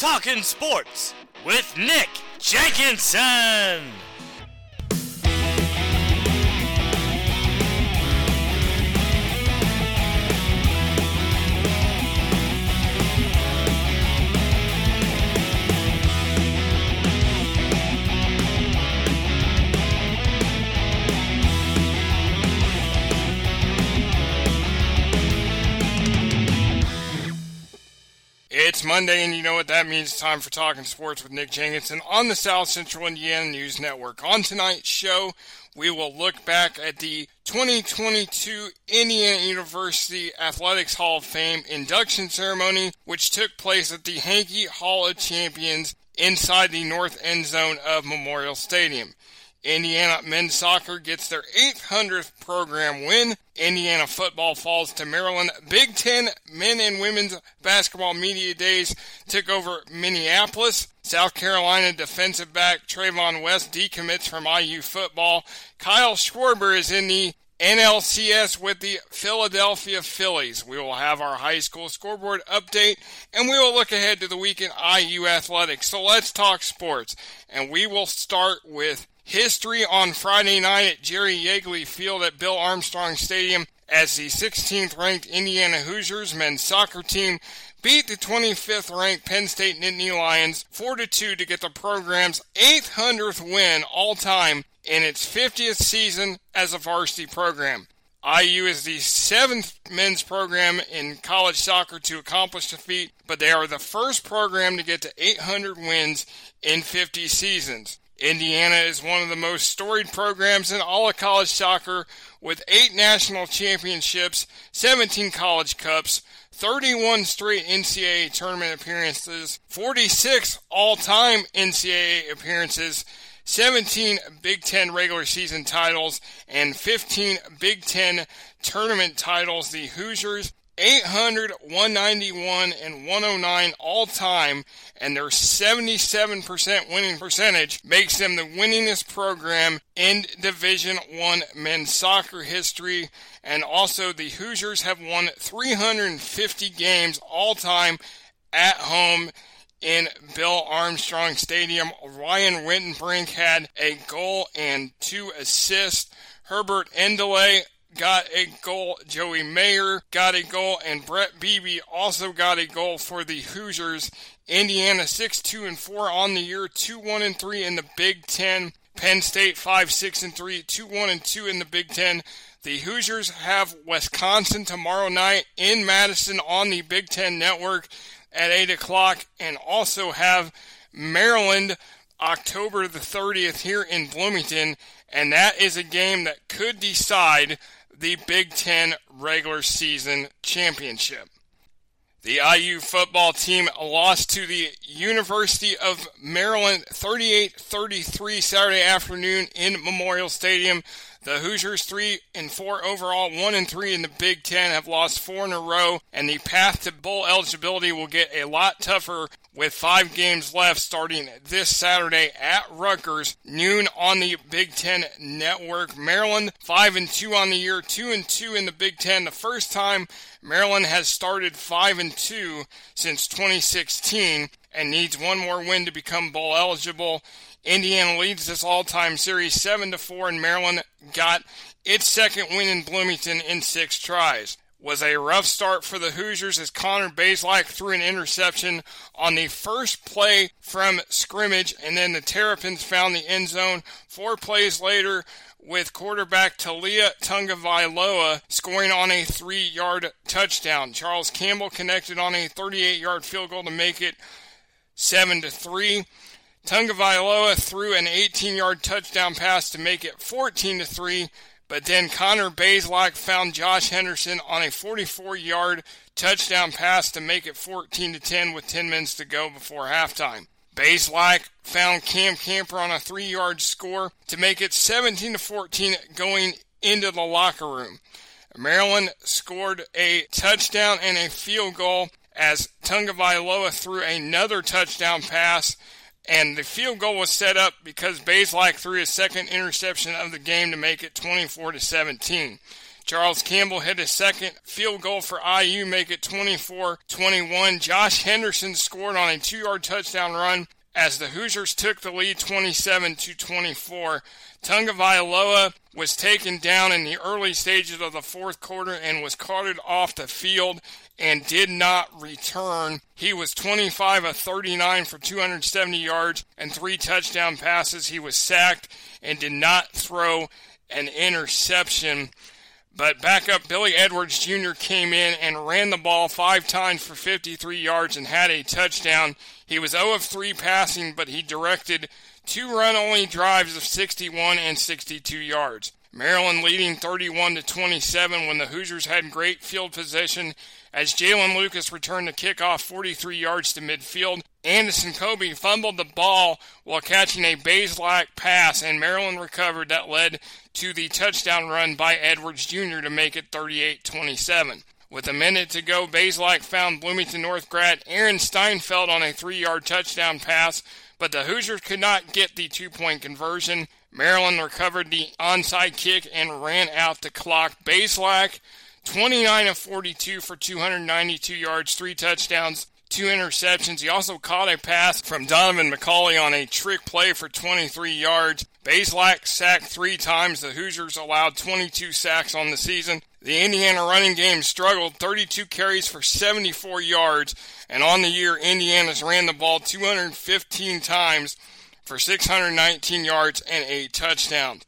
Talking Sports with Nick Jenkinson. Monday, and you know what that means. It's time for Talking Sports with Nick Jenkinson on the South Central Indiana News Network. On tonight's show, we will look back at the 2022 Indiana University Athletics Hall of Fame induction ceremony, which took place at the Hankey Hall of Champions inside the north end zone of Memorial Stadium. Indiana men's soccer gets their 800th program win. Indiana football falls to Maryland. Big Ten men and women's basketball media days took over Minneapolis. South Carolina defensive back Trayvon West decommits from IU football. Kyle Schwarber is in the NLCS with the Philadelphia Phillies. We will have our high school scoreboard update and we will look ahead to the week in IU athletics. So let's talk sports. And we will start with history on Friday night at Jerry Yeagley Field at Bill Armstrong Stadium as the 16th ranked Indiana Hoosiers men's soccer team beat the 25th ranked Penn State Nittany Lions 4 2 to get the program's 800th win all time in its 50th season as a varsity program. IU is the seventh men's program in college soccer to accomplish the feat, but they are the first program to get to 800 wins in 50 seasons. Indiana is one of the most storied programs in all of college soccer with eight national championships, 17 college cups, 31 straight NCAA tournament appearances, 46 all-time NCAA appearances, 17 Big Ten regular season titles, and 15 Big Ten tournament titles. The Hoosiers 800, 191, and 109 all time, and their 77% winning percentage makes them the winningest program in Division One men's soccer history. And also, the Hoosiers have won 350 games all time at home in Bill Armstrong Stadium. Ryan Wittenbrink had a goal and two assists. Herbert Endeley got a goal. Joey Mayer got a goal, and Brett Beebe also got a goal for the Hoosiers. Indiana 6 2 and 4 on the year, 2 1 and 3 in the Big Ten. Penn State 5 6 and 3, 2 1 and 2 in the Big Ten. The Hoosiers have Wisconsin tomorrow night in Madison on the Big Ten Network at 8 o'clock, and also have Maryland October the 30th here in Bloomington, and that is a game that could decide the Big Ten regular season championship. The IU football team lost to the University of Maryland 38 33 Saturday afternoon in Memorial Stadium. The Hoosiers three and four overall, one and three in the Big Ten, have lost four in a row, and the path to bowl eligibility will get a lot tougher with five games left starting this Saturday at Rutgers, noon on the Big Ten Network. Maryland five and two on the year, two and two in the Big Ten. The first time Maryland has started five and two since 2016 and needs one more win to become bowl eligible. Indiana leads this all-time series 7 to 4 and Maryland got its second win in Bloomington in 6 tries. Was a rough start for the Hoosiers as Connor Bazelak threw an interception on the first play from scrimmage, and then the Terrapins found the end zone. Four plays later, with quarterback Taulia Tagovailoa scoring on a three-yard touchdown. Charles Campbell connected on a 38-yard field goal to make it seven to three. Tagovailoa threw an 18-yard touchdown pass to make it 14 to 3, but then Connor Bazelak found Josh Henderson on a 44-yard touchdown pass to make it 14 to 10 with 10 minutes to go before halftime. Bazelak found Cam Camper on a 3-yard score to make it 17 to 14 going into the locker room. Maryland scored a touchdown and a field goal as Tagovailoa threw another touchdown pass and the field goal was set up because Bazelak threw his second interception of the game to make it 24 to 17. Charles Campbell hit his second field goal for IU, make it 24-21. Josh Henderson scored on a two-yard touchdown run as the Hoosiers took the lead 27 to 24. Tagovailoa was taken down in the early stages of the fourth quarter and was carted off the field and did not return. He was 25 of 39 for 270 yards and three touchdown passes. He was sacked and did not throw an interception. But backup Billy Edwards Jr. came in and ran the ball five times for 53 yards and had a touchdown. He was 0 of 3 passing, but he directed two run only drives of 61 and 62 yards. Maryland leading 31 to 27 when the Hoosiers had great field position as Jaylin Lucas returned the kickoff 43 yards to midfield. Andison Coby fumbled the ball while catching a Bazelak pass, and Maryland recovered that led to the touchdown run by Edwards Jr. to make it 38 27. With a minute to go, Bazelak found Bloomington North grad Aaron Steinfeld on a three yard touchdown pass, but the Hoosiers could not get the two point conversion. Maryland recovered the onside kick and ran out the clock. Bazelak 29 of 42 for 292 yards, three touchdowns, two interceptions. He also caught a pass from Donaven McCulley on a trick play for 23 yards. Bazelak sacked three times. The Hoosiers allowed 22 sacks on the season. The Indiana running game struggled 32 carries for 74 yards, and on the year, Indiana's ran the ball 215 times for 619 yards and a touchdown.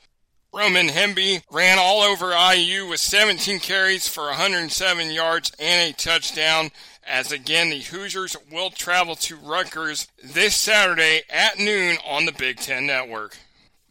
Roman Hemby ran all over IU with 17 carries for 107 yards and a touchdown. As again, the Hoosiers will travel to Rutgers this Saturday at noon on the Big Ten Network.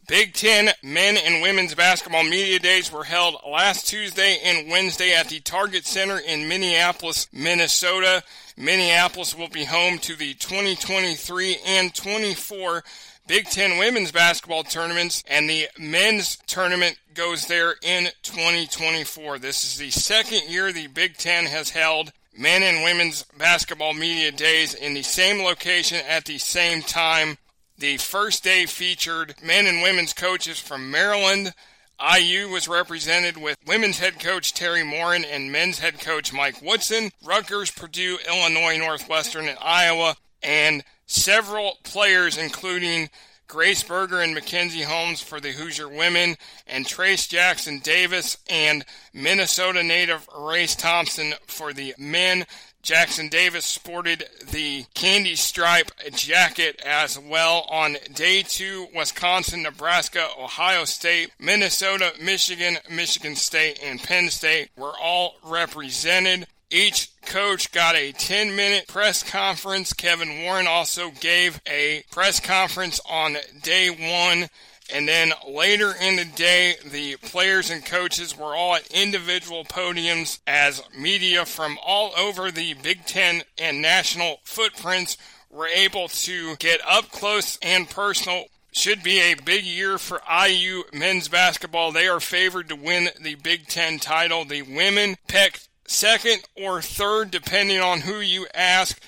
Big Ten men and women's basketball media days were held last Tuesday and Wednesday at the Target Center in Minneapolis, Minnesota. Minneapolis will be home to the 2023 and 24 Big Ten women's basketball tournaments, and the men's tournament goes there in 2024. This is the second year the Big Ten has held men and women's basketball media days in the same location at the same time. The first day featured men and women's coaches from Maryland. IU was represented with women's head coach Teri Moren and men's head coach Mike Woodson. Rutgers, Purdue, Illinois, Northwestern, and Iowa. And several players, including Grace Berger and Mackenzie Holmes for the Hoosier women, and Trayce Jackson Davis and Minnesota native Race Thompson for the men. Jackson Davis sported the candy stripe jacket as well on day two. Wisconsin, Nebraska, Ohio State, Minnesota, Michigan, Michigan State, and Penn State were all represented. Each coach got a 10 minute press conference. Kevin Warren also gave a press conference on day one. And then later in the day, the players and coaches were all at individual podiums as media from all over the Big Ten and national footprints were able to get up close and personal should be a big year for IU men's basketball. They are favored to win the Big Ten title. The women picked second or third, depending on who you ask.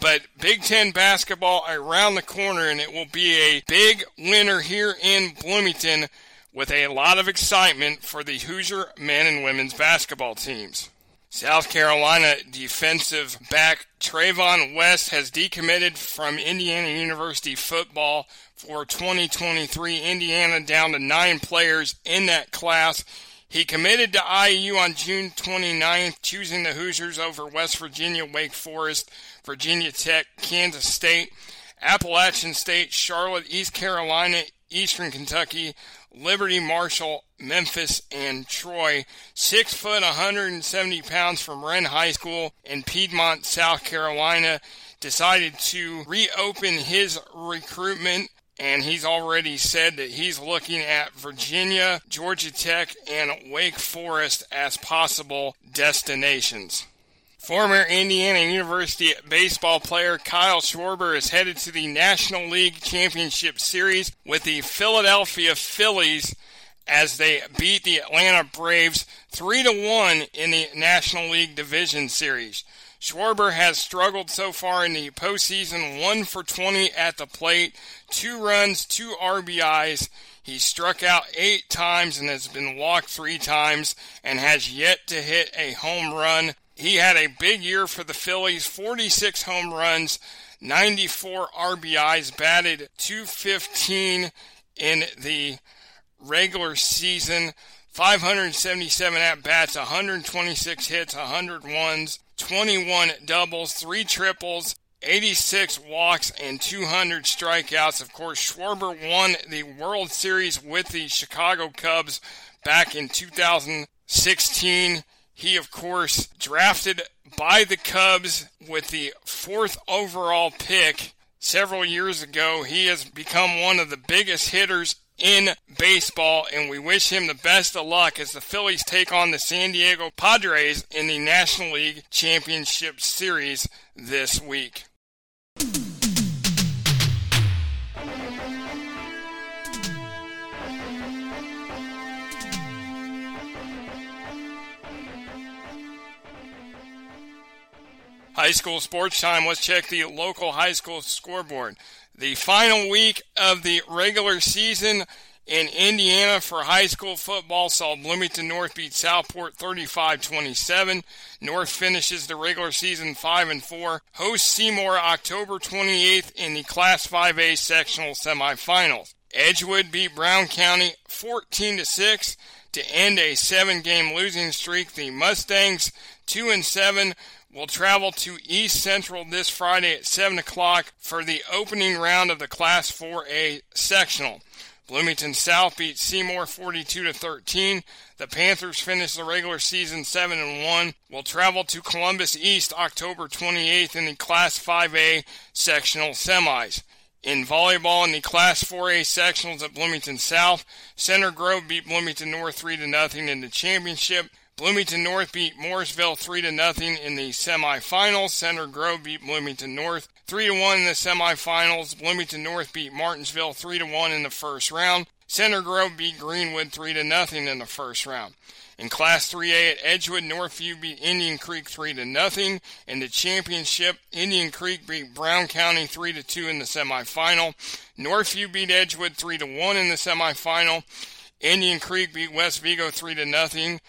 But Big Ten basketball around the corner, and it will be a big winner here in Bloomington with a lot of excitement for the Hoosier men and women's basketball teams. South Carolina defensive back Trayvon West has decommitted from Indiana University football for 2023. Indiana down to nine players in that class. He committed to IU on June 29th, choosing the Hoosiers over West Virginia, Wake Forest, Virginia Tech, Kansas State, Appalachian State, Charlotte, East Carolina, Eastern Kentucky, Liberty, Marshall, Memphis, and Troy. Six foot, 170 pounds from Wren High School in Piedmont, South Carolina, decided to reopen his recruitment and he's already said that he's looking at Virginia, Georgia Tech, and Wake Forest as possible destinations. Former Indiana University baseball player Kyle Schwarber is headed to the National League Championship Series with the Philadelphia Phillies as they beat the Atlanta Braves 3 to 1 in the National League Division Series. Schwarber has struggled so far in the postseason, 1 for 20 at the plate, 2 runs, 2 RBIs. He struck out 8 times and has been walked 3 times and has yet to hit a home run. He had a big year for the Phillies, 46 home runs, 94 RBIs, batted 215 in the regular season. 577 at bats, 126 hits, 100 ones, 21 doubles, 3 triples, 86 walks, and 200 strikeouts. Of course, Schwarber won the World Series with the Chicago Cubs back in 2016. He, of course, drafted by the Cubs with the fourth overall pick several years ago. He has become one of the biggest hitters in baseball, and we wish him the best of luck as the Phillies take on the San Diego Padres in the National League Championship Series this week. High school sports time. Let's check the local high school scoreboard. The final week of the regular season in Indiana for high school football saw Bloomington North beat Southport 35-27. North finishes the regular season 5 and 4. Hosts Seymour October 28th in the Class 5A sectional semifinals. Edgewood beat Brown County 14 to 6 to end a 7-game losing streak. The Mustangs 2 and 7 will travel to East Central this Friday at 7 o'clock for the opening round of the Class 4A sectional. Bloomington South beat Seymour 42 to 13. The Panthers finished the regular season 7 and 1. Will travel to Columbus East October 28th in the Class 5A sectional semis. In volleyball in the Class 4A sectionals at Bloomington South, Center Grove beat Bloomington North 3 to nothing in the championship. Bloomington North beat Mooresville 3 to nothing in the semifinals. Center Grove beat Bloomington North 3 to 1 in the semifinals. Bloomington North beat Martinsville 3 to 1 in the first round. Center Grove beat Greenwood 3 to nothing in the first round. In Class 3A at Edgewood, Northview beat Indian Creek 3 to nothing. In the championship, Indian Creek beat Brown County 3 to 2 in the semifinal. Northview beat Edgewood 3 to 1 in the semifinal. Indian Creek beat West Vigo 3 to nothing.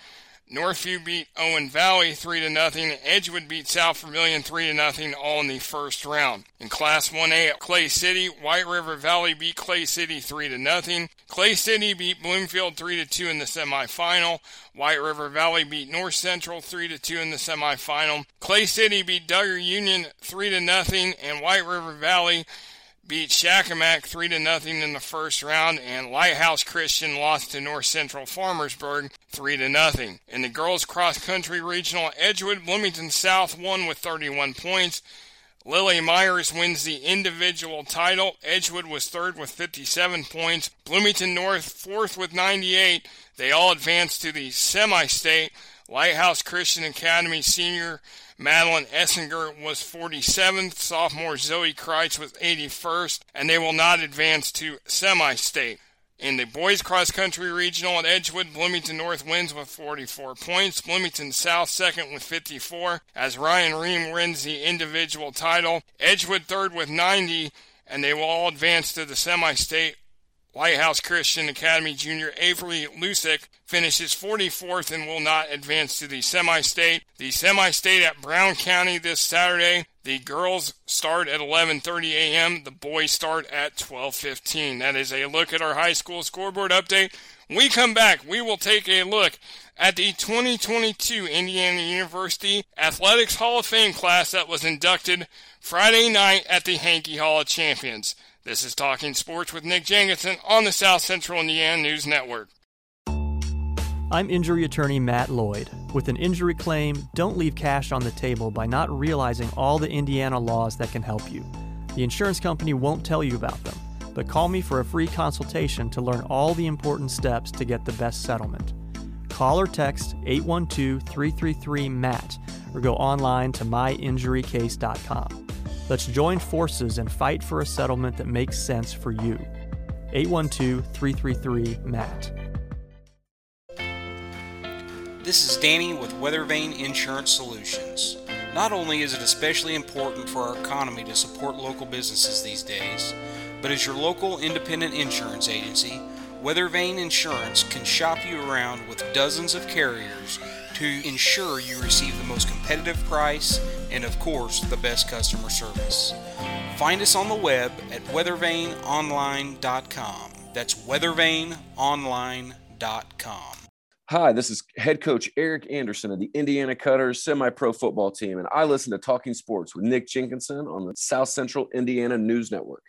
Northview beat Owen Valley 3 to nothing. Edgewood beat South Vermilion 3 to nothing all in the first round. In Class 1A at Clay City, White River Valley beat Clay City 3 to nothing. Clay City beat Bloomfield 3 to 2 in the semifinal. White River Valley beat North Central 3 to 2 in the semifinal. Clay City beat Dugger Union 3 to nothing and White River Valley beat Shakamak 3 to nothing in the first round, and Lighthouse Christian lost to North Central Farmersburg 3 to nothing. In the girls cross country regional, Edgewood Bloomington South won with 31 points. Lily Myers wins the individual title. Edgewood was third with 57 points. Bloomington North fourth with 98. They all advanced to the semi-state. Lighthouse Christian Academy senior Madeline Essinger was 47th, sophomore Zoe Kreitz was 81st, and they will not advance to semi-state. In the boys cross country regional at Edgewood, Bloomington North wins with 44 points. Bloomington South second with 54 as Ryan Ream wins the individual title. Edgewood third with 90 and they will all advance to the semi-state Lighthouse Christian Academy junior Avery Lusick finishes 44th and will not advance to the semi-state. The semi-state at Brown County this Saturday. The girls start at 11:30 a.m. The boys start at 12:15. That is a look at our high school scoreboard update. We come back, we will take a look at the 2022 Indiana University Athletics Hall of Fame class that was inducted Friday night at the Hankey Hall of Champions. This is Talking Sports with Nick Jenkinson on the South Central Indiana News Network. I'm injury attorney Matt Lloyd. With an injury claim, don't leave cash on the table by not realizing all the Indiana laws that can help you. The insurance company won't tell you about them, but call me for a free consultation to learn all the important steps to get the best settlement. Call or text 812 333 MATT or go online to myinjurycase.com. Let's join forces and fight for a settlement that makes sense for you. 812 333 MATT. This is Danny with Weathervane Insurance Solutions. Not only is it especially important for our economy to support local businesses these days, but as your local independent insurance agency, Weathervane Insurance can shop you around with dozens of carriers to ensure you receive the most competitive price and, of course, the best customer service. Find us on the web at weathervaneonline.com. That's weathervaneonline.com. Hi, this is head coach Eric Anderson of the Indiana Cutters semi pro football team, and I listen to Talking Sports with Nick Jenkinson on the South Central Indiana News Network.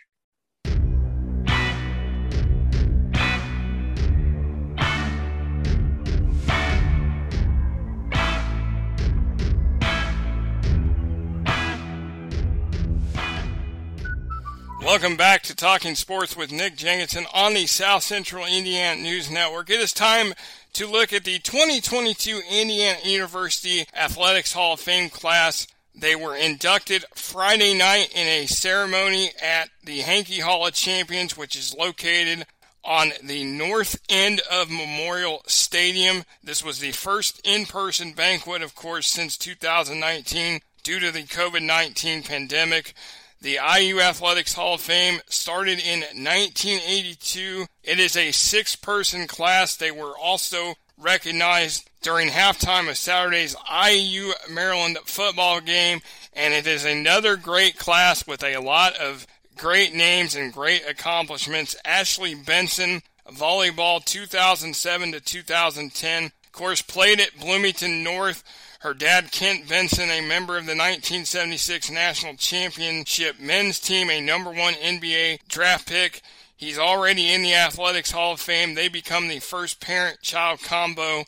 Welcome back to Talking Sports with Nick Jenkinson on the South Central Indiana News Network. It is time to look at the 2022 Indiana University Athletics Hall of Fame class. They were inducted Friday night in a ceremony at the Hankey Hall of Champions, which is located on the north end of Memorial Stadium. This was the first in person banquet, of course, since 2019 due to the COVID 19 pandemic. The IU Athletics Hall of Fame started in 1982. It is a six person class. They were also recognized during halftime of Saturday's IU Maryland football game. And it is another great class with a lot of great names and great accomplishments. Ashley Benson, volleyball 2007 to 2010. Of course, played at Bloomington North her dad, Kent Benson, a member of the 1976 National Championship men's team, a number one NBA draft pick. He's already in the Athletics Hall of Fame. They become the first parent child combo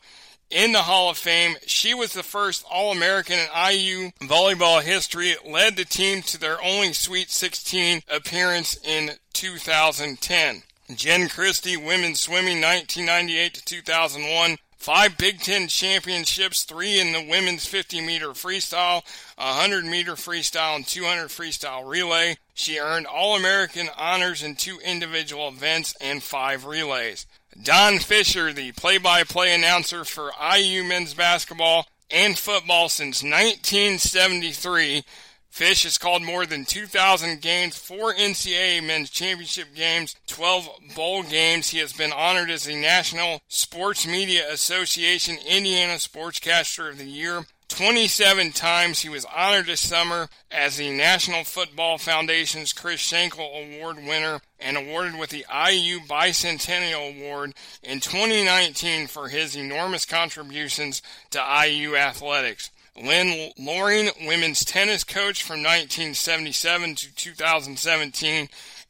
in the Hall of Fame. She was the first All American in IU volleyball history, led the team to their only Sweet 16 appearance in 2010. Jen Christie, women's swimming 1998 to 2001, five Big Ten championships, three in the women's 50 meter freestyle, 100 meter freestyle, and 200 freestyle relay. She earned All American honors in two individual events and five relays. Don Fisher, the play by play announcer for IU men's basketball and football since 1973, Fish has called more than 2,000 games, four NCAA men's championship games, 12 bowl games. He has been honored as the National Sports Media Association Indiana Sportscaster of the Year. 27 times he was honored this summer as the National Football Foundation's Chris Schenkel Award winner and awarded with the IU Bicentennial Award in 2019 for his enormous contributions to IU athletics. Lin Loring, women's tennis coach from 1977 to 2017,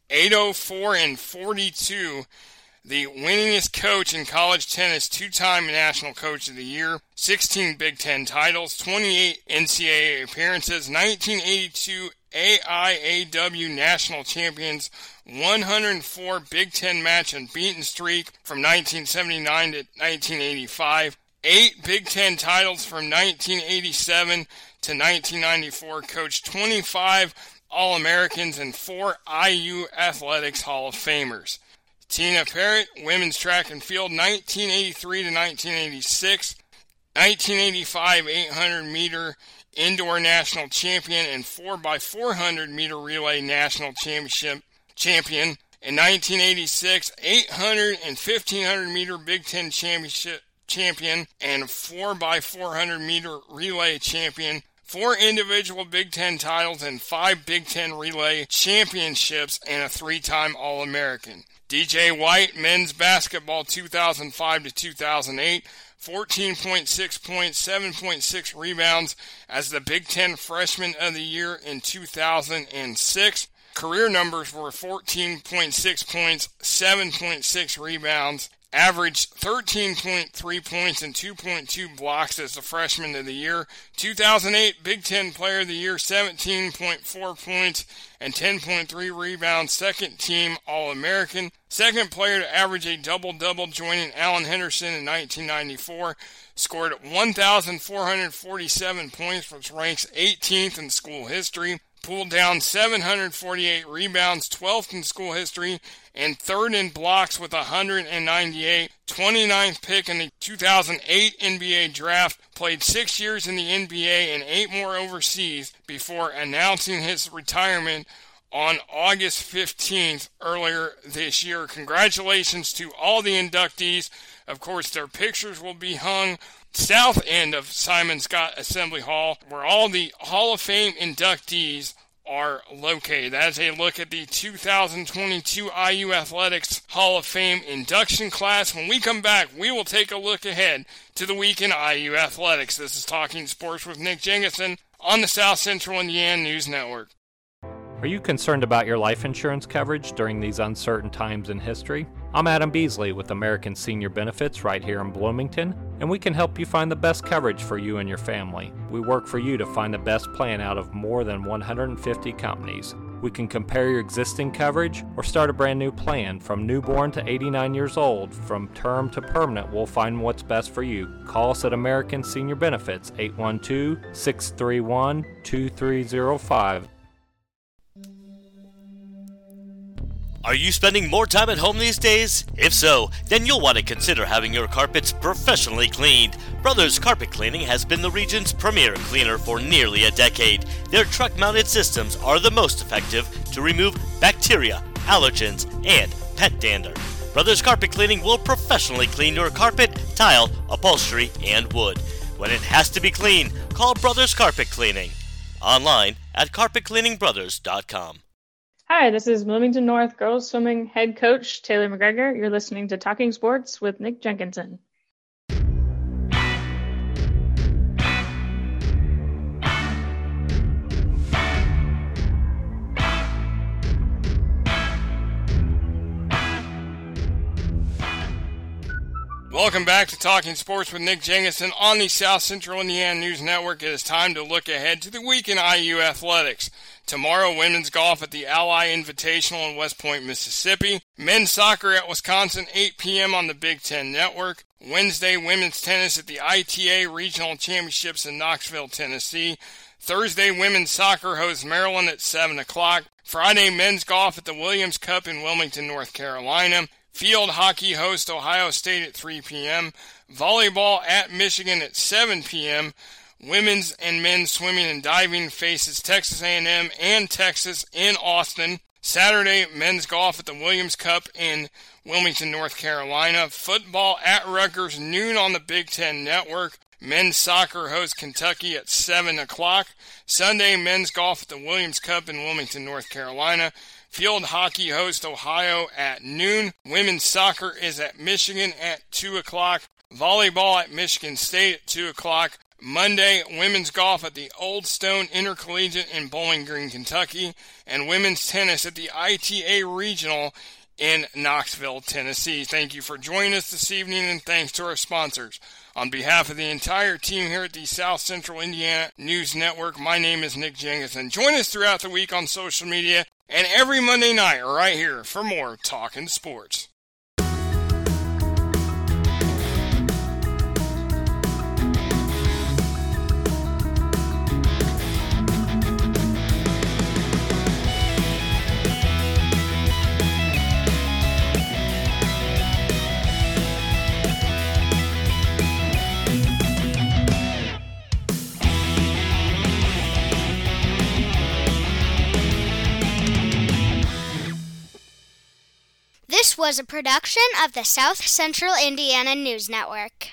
804 and 42. The winningest coach in college tennis, two time National Coach of the Year, 16 Big Ten titles, 28 NCAA appearances, 1982 AIAW National Champions, 104 Big Ten match unbeaten streak from 1979 to 1985, eight Big Ten titles from 1987 to 1994, coached 25 All Americans and four IU Athletics Hall of Famers. Tina Parrott, women's track and field, 1983 to 1986, 1985 800 meter indoor national champion and 4x400 meter relay national championship champion. In 1986, 800 and 1500 meter Big Ten championship champion and 4x400 meter relay champion, four individual Big Ten titles, and five Big Ten relay championships, and a three time All American. DJ White, men's basketball 2005 to 2008. 14.6 points, 7.6 rebounds as the Big Ten Freshman of the Year in 2006. Career numbers were 14.6 points, 7.6 rebounds, averaged 13.3 points and 2.2 blocks as the freshman of the year. 2008 Big Ten Player of the Year, 17.4 points and 10.3 rebounds. Second team All American. Second player to average a double double, joining Alan Henderson in 1994. Scored 1,447 points, which ranks 18th in school history. Pulled down 748 rebounds, 12th in school history, and third in blocks with 198. 29th pick in the 2008 NBA draft, played six years in the NBA and eight more overseas before announcing his retirement on August 15th earlier this year. Congratulations to all the inductees. Of course, their pictures will be hung south end of Simon Skjodt Assembly Hall, where all the Hall of Fame inductees are located. That is a look at the 2022 IU Athletics Hall of Fame induction class. When we come back, we will take a look ahead to the week in IU Athletics. This is Talking Sports with Nick Jenkinson on the South Central Indiana News Network. Are you concerned about your life insurance coverage during these uncertain times in history? I'm Adam Beasley with American Senior Benefits right here in Bloomington, and we can help you find the best coverage for you and your family. We work for you to find the best plan out of more than 150 companies. We can compare your existing coverage or start a brand new plan. From newborn to 89 years old, from term to permanent, we'll find what's best for you. Call us at American Senior Benefits 812 631 2305 Are you spending more time at home these days? If so, then you'll want to consider having your carpets professionally cleaned. Brothers Carpet Cleaning has been the region's premier cleaner for nearly a decade. Their truck mounted systems are the most effective to remove bacteria, allergens, and pet dander. Brothers Carpet Cleaning will professionally clean your carpet, tile, upholstery, and wood. When it has to be clean, call Brothers Carpet Cleaning. Online at carpetcleaningbrothers.com. Hi, this is Bloomington North girls swimming head coach Taylor McGregor. You're listening to Talking Sports with Nick Jenkinson. Welcome back to Talking Sports with Nick Jenkinson on the South Central Indiana News Network. It is time to look ahead to the week in IU athletics. Tomorrow, women's golf at the Ally Invitational in West Point, Mississippi. Men's soccer at Wisconsin, 8 p.m. on the Big Ten Network. Wednesday, women's tennis at the ITA Regional Championships in Knoxville, Tennessee. Thursday, women's soccer hosts Maryland at 7 o'clock. Friday, men's golf at the Williams Cup in Wilmington, North Carolina. Field hockey hosts Ohio State at 3 p.m. Volleyball at Michigan at 7 p.m. Women's and men's swimming and diving faces Texas A&M and Texas in Austin. Saturday, men's golf at the Williams Cup in Wilmington, North Carolina. Football at Rutgers, noon on the Big Ten Network. Men's soccer hosts Kentucky at 7 o'clock. Sunday, men's golf at the Williams Cup in Wilmington, North Carolina. Field hockey hosts Ohio at noon. Women's soccer is at Michigan at 2 o'clock. Volleyball at Michigan State at 2 o'clock. Monday, women's golf at the Old Stone Intercollegiate in Bowling Green, Kentucky. And women's tennis at the ITA Regional in Knoxville, Tennessee. Thank you for joining us this evening and thanks to our sponsors. On behalf of the entire team here at the South Central Indiana News Network, my name is Nick Jenkinson. Join us throughout the week on social media and every Monday night right here for more Talking Sports. This was a production of the South Central Indiana News Network.